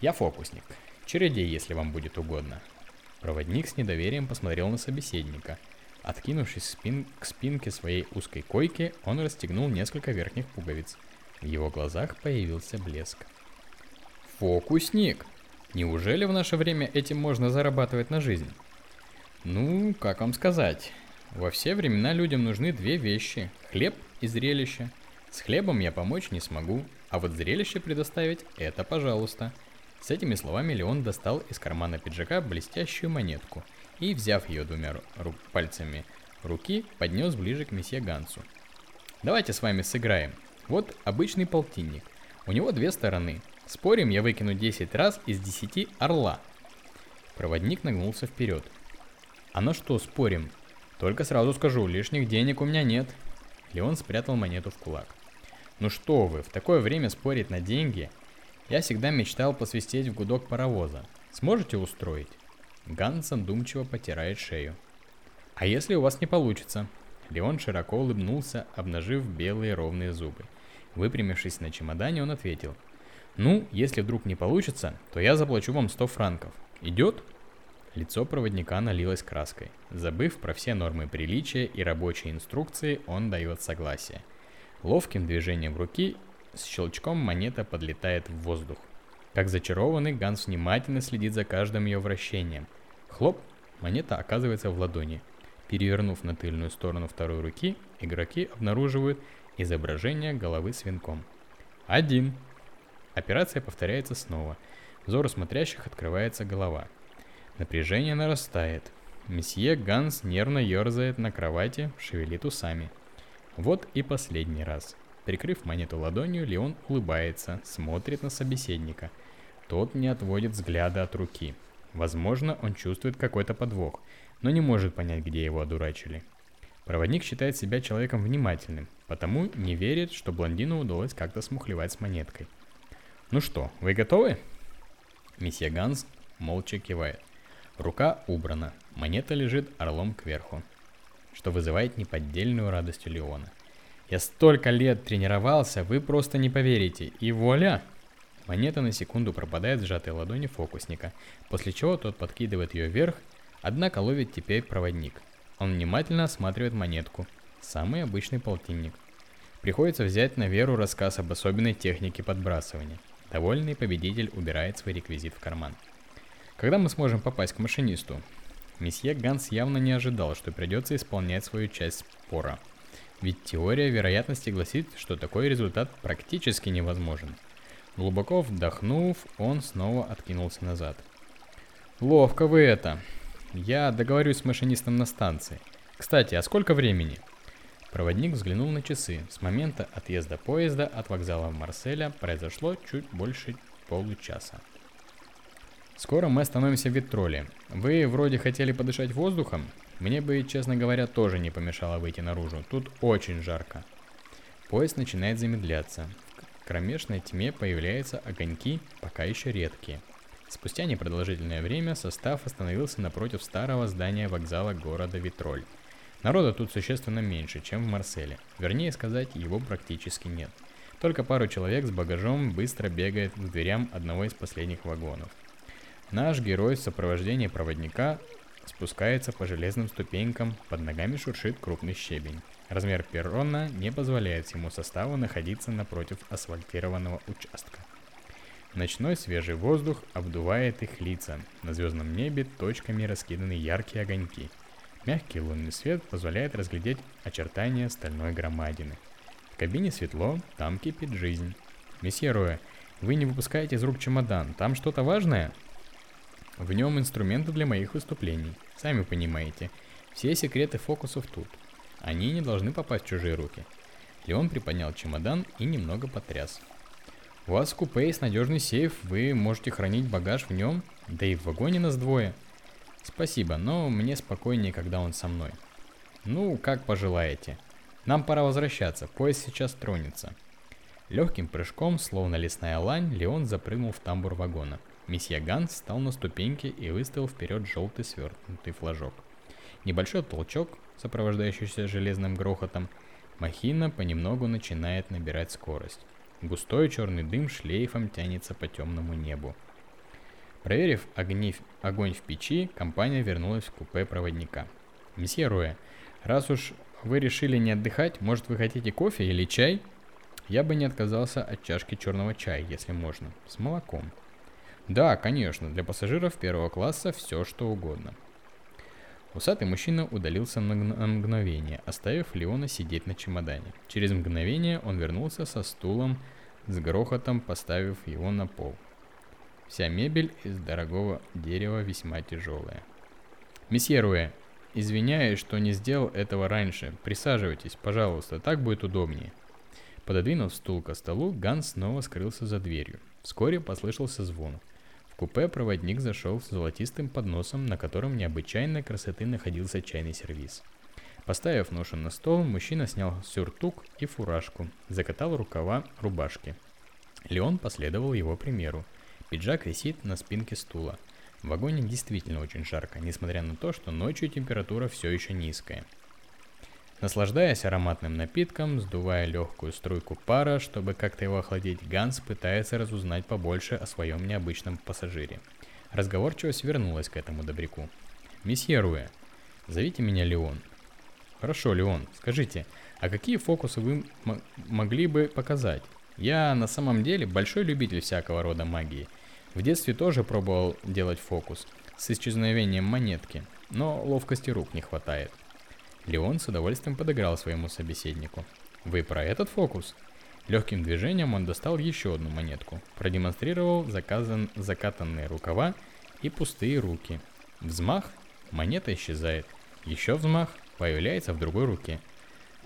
Я фокусник. Чередей, если вам будет угодно. Проводник с недоверием посмотрел на собеседника. Откинувшись спин к спинке своей узкой койки, он расстегнул несколько верхних пуговиц. В его глазах появился блеск. Фокусник! Неужели в наше время этим можно зарабатывать на жизнь? Ну, как вам сказать? Во все времена людям нужны две вещи – хлеб и зрелище. С хлебом я помочь не смогу, а вот зрелище предоставить – это пожалуйста. С этими словами Леон достал из кармана пиджака блестящую монетку и, взяв ее двумя ру- пальцами руки, поднес ближе к месье Гансу. «Давайте с вами сыграем. Вот обычный полтинник. У него две стороны. Спорим, я выкину 10 раз из 10 орла». Проводник нагнулся вперед. «А на что спорим? Только сразу скажу, лишних денег у меня нет». Леон спрятал монету в кулак. «Ну что вы, в такое время спорить на деньги? Я всегда мечтал посвистеть в гудок паровоза. Сможете устроить?» Ганс задумчиво потирает шею. «А если у вас не получится?» Леон широко улыбнулся, обнажив белые ровные зубы. Выпрямившись на чемодане, он ответил. «Ну, если вдруг не получится, то я заплачу вам 100 франков. Идет?» Лицо проводника налилось краской. Забыв про все нормы приличия и рабочие инструкции, он дает согласие. Ловким движением руки с щелчком монета подлетает в воздух. Как зачарованный, Ганс внимательно следит за каждым ее вращением. Хлоп, монета оказывается в ладони. Перевернув на тыльную сторону второй руки, игроки обнаруживают изображение головы с венком. Один. Операция повторяется снова. Взору смотрящих открывается голова. Напряжение нарастает. Месье Ганс нервно ерзает на кровати, шевелит усами. Вот и последний раз. Прикрыв монету ладонью, Леон улыбается, смотрит на собеседника. Тот не отводит взгляда от руки. Возможно, он чувствует какой-то подвох, но не может понять, где его одурачили. Проводник считает себя человеком внимательным, потому не верит, что блондину удалось как-то смухлевать с монеткой. «Ну что, вы готовы?» Месье Ганс молча кивает. Рука убрана, монета лежит орлом кверху, что вызывает неподдельную радость у Леона. «Я столько лет тренировался, вы просто не поверите, и вуаля!» Монета на секунду пропадает в сжатой ладони фокусника, после чего тот подкидывает ее вверх, однако ловит теперь проводник. Он внимательно осматривает монетку. Самый обычный полтинник. Приходится взять на веру рассказ об особенной технике подбрасывания. Довольный победитель убирает свой реквизит в карман. Когда мы сможем попасть к машинисту? Месье Ганс явно не ожидал, что придется исполнять свою часть спора. Ведь теория вероятности гласит, что такой результат практически невозможен. Глубоко вдохнув, он снова откинулся назад. Ловко вы это. Я договорюсь с машинистом на станции. Кстати, а сколько времени? Проводник взглянул на часы. С момента отъезда поезда от вокзала Марселя произошло чуть больше получаса. Скоро мы остановимся в Витроле. Вы вроде хотели подышать воздухом? Мне бы, честно говоря, тоже не помешало выйти наружу. Тут очень жарко. Поезд начинает замедляться. В кромешной тьме появляются огоньки, пока еще редкие. Спустя непродолжительное время состав остановился напротив старого здания вокзала города Витроль. Народа тут существенно меньше, чем в Марселе. Вернее сказать, его практически нет. Только пару человек с багажом быстро бегает к дверям одного из последних вагонов. Наш герой в сопровождении проводника спускается по железным ступенькам, под ногами шуршит крупный щебень. Размер перрона не позволяет всему составу находиться напротив асфальтированного участка. Ночной свежий воздух обдувает их лица. На звездном небе точками раскиданы яркие огоньки. Мягкий лунный свет позволяет разглядеть очертания стальной громадины. В кабине светло, там кипит жизнь. Месье Роя, вы не выпускаете из рук чемодан, там что-то важное? В нем инструменты для моих выступлений. Сами понимаете, все секреты фокусов тут. Они не должны попасть в чужие руки. Леон приподнял чемодан и немного потряс. У вас в купе есть надежный сейф, вы можете хранить багаж в нем, да и в вагоне нас двое. Спасибо, но мне спокойнее, когда он со мной. Ну, как пожелаете. Нам пора возвращаться, поезд сейчас тронется. Легким прыжком, словно лесная лань, Леон запрыгнул в тамбур вагона. Месье Ганс встал на ступеньки и выставил вперед желтый свернутый флажок. Небольшой толчок, сопровождающийся железным грохотом, махина понемногу начинает набирать скорость. Густой черный дым шлейфом тянется по темному небу. Проверив огни, огонь в печи, компания вернулась в купе проводника. «Месье Роя, раз уж вы решили не отдыхать, может вы хотите кофе или чай?» Я бы не отказался от чашки черного чая, если можно, с молоком. Да, конечно, для пассажиров первого класса все что угодно. Усатый мужчина удалился на мгновение, оставив Леона сидеть на чемодане. Через мгновение он вернулся со стулом, с грохотом поставив его на пол. Вся мебель из дорогого дерева весьма тяжелая. Месье Руэ, извиняюсь, что не сделал этого раньше. Присаживайтесь, пожалуйста, так будет удобнее. Пододвинув стул к столу, Ганс снова скрылся за дверью. Вскоре послышался звон. Купе проводник зашел с золотистым подносом, на котором необычайной красоты находился чайный сервиз. Поставив ношу на стол, мужчина снял сюртук и фуражку, закатал рукава рубашки. Леон последовал его примеру. Пиджак висит на спинке стула. В вагоне действительно очень жарко, несмотря на то, что ночью температура все еще низкая. Наслаждаясь ароматным напитком, сдувая легкую струйку пара, чтобы как-то его охладить, Ганс пытается разузнать побольше о своем необычном пассажире. Разговорчивость вернулась к этому добряку. «Месье Руэ, зовите меня Леон. Хорошо, Леон, скажите, а какие фокусы вы могли бы показать? Я на самом деле большой любитель всякого рода магии. В детстве тоже пробовал делать фокус с исчезновением монетки, но ловкости рук не хватает. Леон с удовольствием подыграл своему собеседнику. Вы про этот фокус? Легким движением он достал еще одну монетку, продемонстрировал заказан, закатанные рукава и пустые руки. Взмах, монета исчезает. Еще взмах, появляется в другой руке.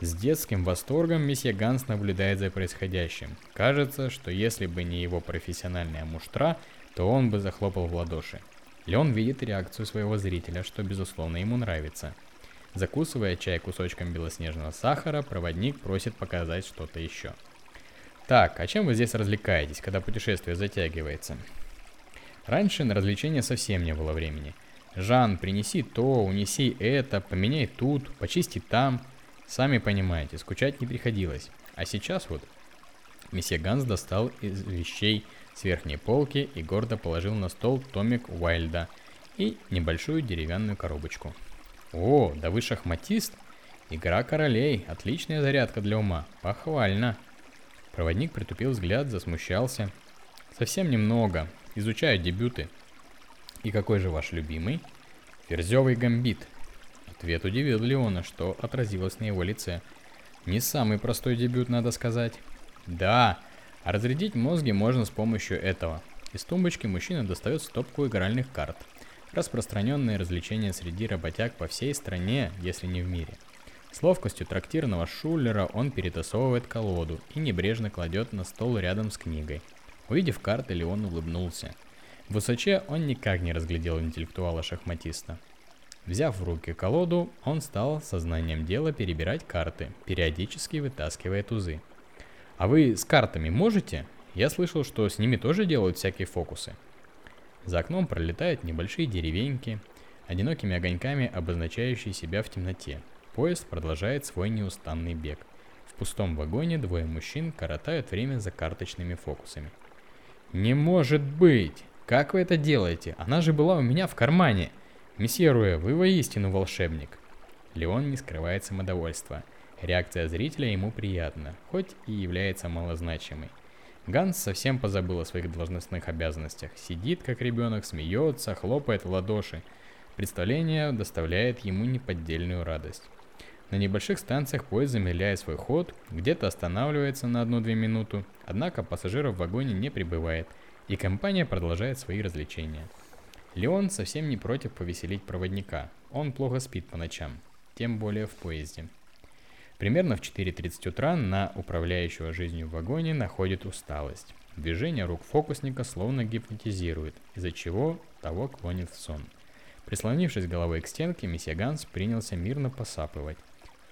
С детским восторгом месье Ганс наблюдает за происходящим. Кажется, что если бы не его профессиональная муштра, то он бы захлопал в ладоши. Леон видит реакцию своего зрителя, что безусловно ему нравится. Закусывая чай кусочком белоснежного сахара, проводник просит показать что-то еще. Так, а чем вы здесь развлекаетесь, когда путешествие затягивается? Раньше на развлечения совсем не было времени. Жан, принеси то, унеси это, поменяй тут, почисти там. Сами понимаете, скучать не приходилось. А сейчас вот месье Ганс достал из вещей с верхней полки и гордо положил на стол томик Уайльда и небольшую деревянную коробочку. О, да вы шахматист? Игра королей, отличная зарядка для ума, похвально. Проводник притупил взгляд, засмущался. Совсем немного, изучаю дебюты, и какой же ваш любимый? Ферзевый гамбит. Ответ удивил Леона, что отразилось на его лице. Не самый простой дебют, надо сказать. Да, а разрядить мозги можно с помощью этого. Из тумбочки мужчина достает стопку игральных карт. Распространенное развлечение среди работяг по всей стране, если не в мире. С ловкостью трактирного шулера он перетасовывает колоду и небрежно кладет на стол рядом с книгой. Увидев карты, Леон улыбнулся. В высоче он никак не разглядел интеллектуала-шахматиста. Взяв в руки колоду, он стал сознанием дела перебирать карты, периодически вытаскивая тузы. «А вы с картами можете? Я слышал, что с ними тоже делают всякие фокусы». За окном пролетают небольшие деревеньки, одинокими огоньками обозначающие себя в темноте. Поезд продолжает свой неустанный бег. В пустом вагоне двое мужчин коротают время за карточными фокусами. «Не может быть!» Как вы это делаете? Она же была у меня в кармане. Месье Руэ, вы воистину волшебник. Леон не скрывает самодовольства. Реакция зрителя ему приятна, хоть и является малозначимой. Ганс совсем позабыл о своих должностных обязанностях. Сидит как ребенок, смеется, хлопает в ладоши. Представление доставляет ему неподдельную радость. На небольших станциях поезд замедляет свой ход, где-то останавливается на одну-две минуты, однако пассажиров в вагоне не прибывает – и компания продолжает свои развлечения. Леон совсем не против повеселить проводника. Он плохо спит по ночам, тем более в поезде. Примерно в 4.30 утра на управляющего жизнью в вагоне находит усталость. Движение рук фокусника словно гипнотизирует, из-за чего того клонит в сон. Прислонившись головой к стенке, месье Ганс принялся мирно посапывать.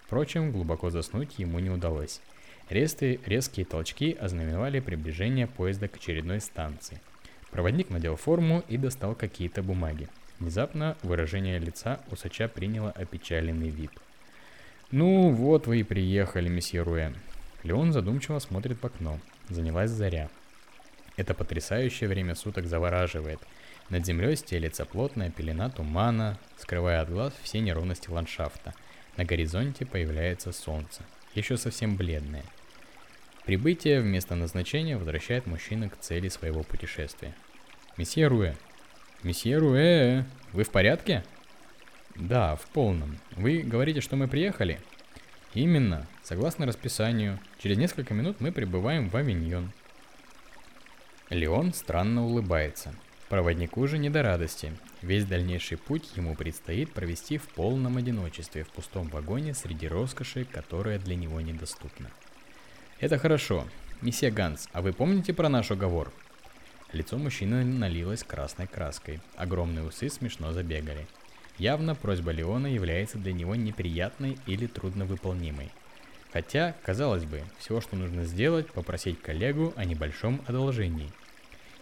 Впрочем, глубоко заснуть ему не удалось. Резкие, резкие толчки ознаменовали приближение поезда к очередной станции. Проводник надел форму и достал какие-то бумаги. Внезапно выражение лица усача приняло опечаленный вид. «Ну, вот вы и приехали, месье Руэ». Леон задумчиво смотрит в окно. Занялась заря. Это потрясающее время суток завораживает. Над землей стелется плотная пелена тумана, скрывая от глаз все неровности ландшафта. На горизонте появляется солнце, еще совсем бледное – Прибытие в место назначения возвращает мужчину к цели своего путешествия. Месье Руэ. Месье Руэ, вы в порядке? Да, в полном. Вы говорите, что мы приехали? Именно, согласно расписанию. Через несколько минут мы прибываем в Авиньон. Леон странно улыбается. Проводнику же не до радости. Весь дальнейший путь ему предстоит провести в полном одиночестве в пустом вагоне среди роскоши, которая для него недоступна. Это хорошо. Месье Ганс, а вы помните про наш уговор? Лицо мужчины налилось красной краской. Огромные усы смешно забегали. Явно просьба Леона является для него неприятной или трудновыполнимой. Хотя, казалось бы, всего, что нужно сделать, попросить коллегу о небольшом одолжении.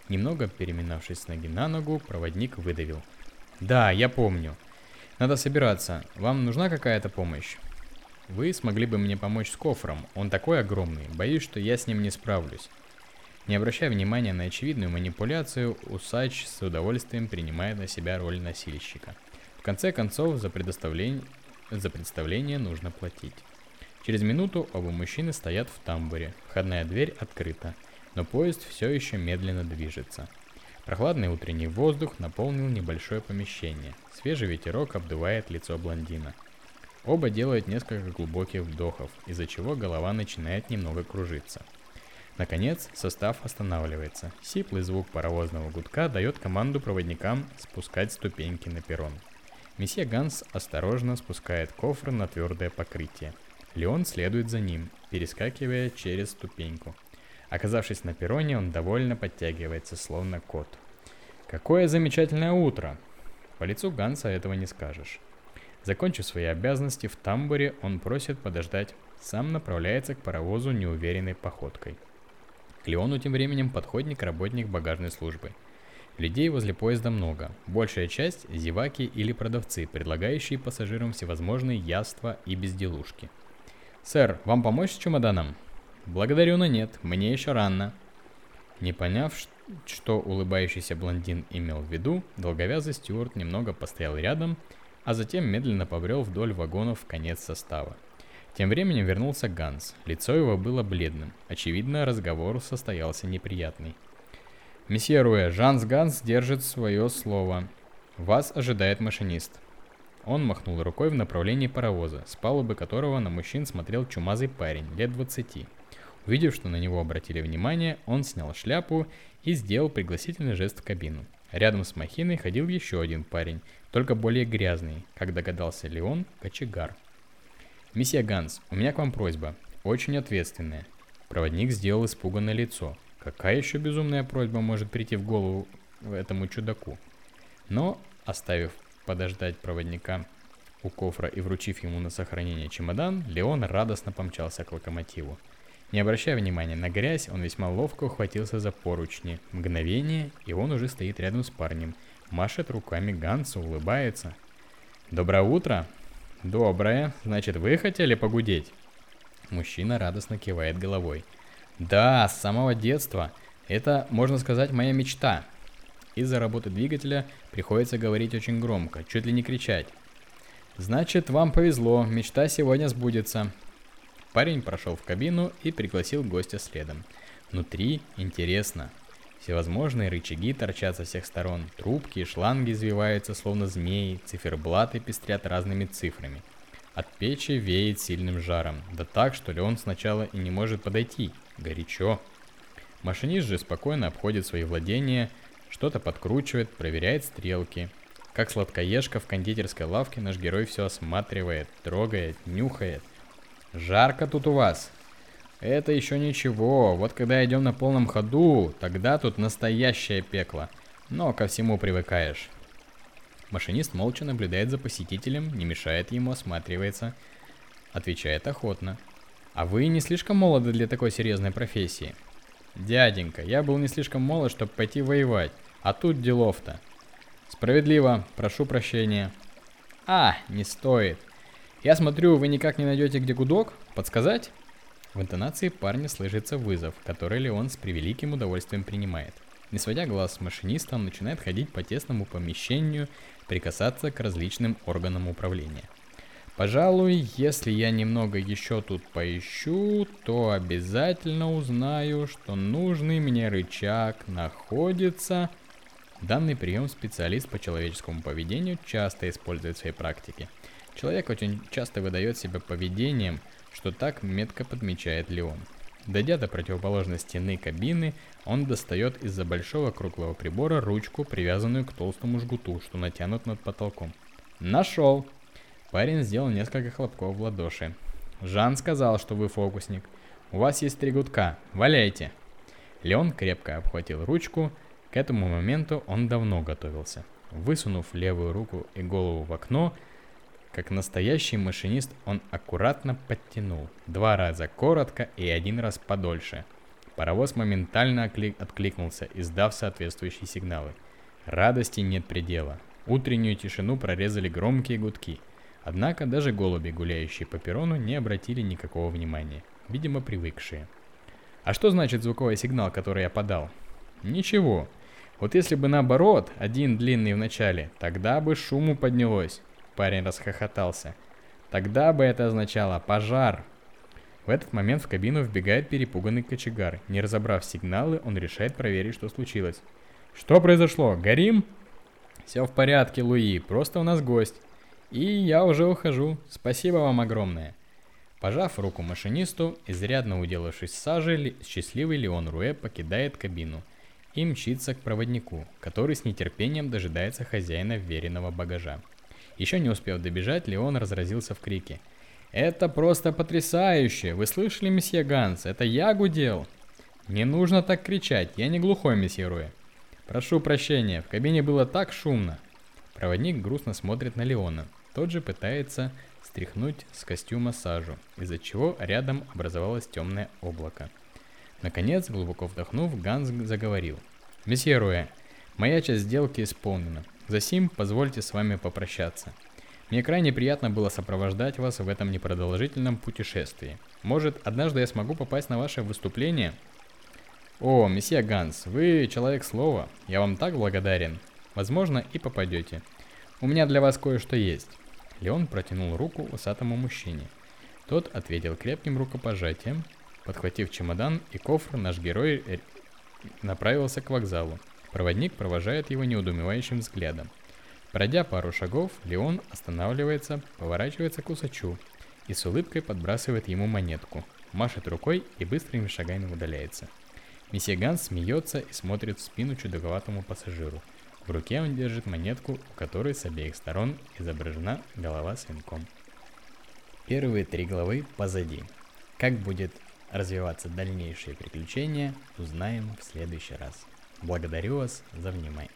Немного переминавшись с ноги на ногу, проводник выдавил. «Да, я помню. Надо собираться. Вам нужна какая-то помощь?» «Вы смогли бы мне помочь с кофром. Он такой огромный. Боюсь, что я с ним не справлюсь». Не обращая внимания на очевидную манипуляцию, усач с удовольствием принимает на себя роль носильщика. В конце концов, за, предоставление, за представление нужно платить. Через минуту оба мужчины стоят в тамбуре. Входная дверь открыта но поезд все еще медленно движется. Прохладный утренний воздух наполнил небольшое помещение. Свежий ветерок обдувает лицо блондина. Оба делают несколько глубоких вдохов, из-за чего голова начинает немного кружиться. Наконец, состав останавливается. Сиплый звук паровозного гудка дает команду проводникам спускать ступеньки на перрон. Месье Ганс осторожно спускает кофр на твердое покрытие. Леон следует за ним, перескакивая через ступеньку – Оказавшись на перроне, он довольно подтягивается, словно кот. Какое замечательное утро! По лицу Ганса этого не скажешь. Закончив свои обязанности в тамбуре, он просит подождать, сам направляется к паровозу неуверенной походкой. К Леону тем временем подходник работник багажной службы. Людей возле поезда много, большая часть – зеваки или продавцы, предлагающие пассажирам всевозможные яства и безделушки. «Сэр, вам помочь с чемоданом?» Благодарю, но нет, мне еще рано. Не поняв, что улыбающийся блондин имел в виду, долговязый Стюарт немного постоял рядом, а затем медленно побрел вдоль вагонов в конец состава. Тем временем вернулся Ганс. Лицо его было бледным. Очевидно, разговор состоялся неприятный. «Месье Руэ, Жанс Ганс держит свое слово. Вас ожидает машинист». Он махнул рукой в направлении паровоза, с палубы которого на мужчин смотрел чумазый парень, лет двадцати. Увидев, что на него обратили внимание, он снял шляпу и сделал пригласительный жест в кабину. Рядом с махиной ходил еще один парень, только более грязный, как догадался Леон, кочегар. «Месье Ганс, у меня к вам просьба, очень ответственная». Проводник сделал испуганное лицо. Какая еще безумная просьба может прийти в голову этому чудаку? Но, оставив подождать проводника у кофра и вручив ему на сохранение чемодан, Леон радостно помчался к локомотиву. Не обращая внимания на грязь, он весьма ловко ухватился за поручни. Мгновение, и он уже стоит рядом с парнем. Машет руками Гансу, улыбается. «Доброе утро!» «Доброе. Значит, вы хотели погудеть?» Мужчина радостно кивает головой. «Да, с самого детства. Это, можно сказать, моя мечта». Из-за работы двигателя приходится говорить очень громко, чуть ли не кричать. «Значит, вам повезло, мечта сегодня сбудется. Парень прошел в кабину и пригласил гостя следом. Внутри интересно. Всевозможные рычаги торчат со всех сторон, трубки и шланги извиваются словно змеи, циферблаты пестрят разными цифрами. От печи веет сильным жаром, да так, что Леон сначала и не может подойти. Горячо. Машинист же спокойно обходит свои владения, что-то подкручивает, проверяет стрелки. Как сладкоежка в кондитерской лавке наш герой все осматривает, трогает, нюхает – Жарко тут у вас. Это еще ничего. Вот когда идем на полном ходу, тогда тут настоящее пекло. Но ко всему привыкаешь. Машинист молча наблюдает за посетителем, не мешает ему, осматривается. Отвечает охотно. А вы не слишком молоды для такой серьезной профессии? Дяденька, я был не слишком молод, чтобы пойти воевать. А тут делов-то. Справедливо, прошу прощения. А, не стоит. Я смотрю, вы никак не найдете, где гудок? Подсказать? В интонации парня слышится вызов, который Леон с превеликим удовольствием принимает. Не сводя глаз с машиниста, он начинает ходить по тесному помещению, прикасаться к различным органам управления. Пожалуй, если я немного еще тут поищу, то обязательно узнаю, что нужный мне рычаг находится... Данный прием специалист по человеческому поведению часто использует в своей практике – Человек очень часто выдает себя поведением, что так метко подмечает Леон. Дойдя до противоположной стены кабины, он достает из-за большого круглого прибора ручку, привязанную к толстому жгуту, что натянут над потолком. «Нашел!» Парень сделал несколько хлопков в ладоши. «Жан сказал, что вы фокусник. У вас есть три гудка. Валяйте!» Леон крепко обхватил ручку. К этому моменту он давно готовился. Высунув левую руку и голову в окно, как настоящий машинист он аккуратно подтянул. Два раза коротко и один раз подольше. Паровоз моментально откликнулся, издав соответствующие сигналы. Радости нет предела. Утреннюю тишину прорезали громкие гудки. Однако даже голуби, гуляющие по перрону, не обратили никакого внимания, видимо привыкшие. А что значит звуковой сигнал, который я подал? Ничего. Вот если бы наоборот, один длинный в начале, тогда бы шуму поднялось. Парень расхохотался. Тогда бы это означало пожар. В этот момент в кабину вбегает перепуганный кочегар. Не разобрав сигналы, он решает проверить, что случилось. Что произошло? Горим? Все в порядке, Луи, просто у нас гость. И я уже ухожу. Спасибо вам огромное. Пожав руку машинисту, изрядно уделавшись сажей, счастливый Леон Руэ покидает кабину и мчится к проводнику, который с нетерпением дожидается хозяина веренного багажа. Еще не успев добежать, Леон разразился в крике. «Это просто потрясающе! Вы слышали, месье Ганс? Это я гудел!» «Не нужно так кричать, я не глухой, месье Руэ!» «Прошу прощения, в кабине было так шумно!» Проводник грустно смотрит на Леона. Тот же пытается стряхнуть с костюма сажу, из-за чего рядом образовалось темное облако. Наконец, глубоко вдохнув, Ганс заговорил. «Месье Руэ, моя часть сделки исполнена. Засим, позвольте с вами попрощаться. Мне крайне приятно было сопровождать вас в этом непродолжительном путешествии. Может, однажды я смогу попасть на ваше выступление? О, месье Ганс, вы человек слова. Я вам так благодарен. Возможно, и попадете. У меня для вас кое-что есть. Леон протянул руку усатому мужчине. Тот ответил крепким рукопожатием. Подхватив чемодан и кофр, наш герой направился к вокзалу. Проводник провожает его неудумевающим взглядом. Пройдя пару шагов, Леон останавливается, поворачивается к усачу и с улыбкой подбрасывает ему монетку, машет рукой и быстрыми шагами удаляется. Месье Ганс смеется и смотрит в спину чудаковатому пассажиру. В руке он держит монетку, у которой с обеих сторон изображена голова с венком. Первые три главы позади. Как будет развиваться дальнейшие приключения, узнаем в следующий раз. Благодарю вас за внимание.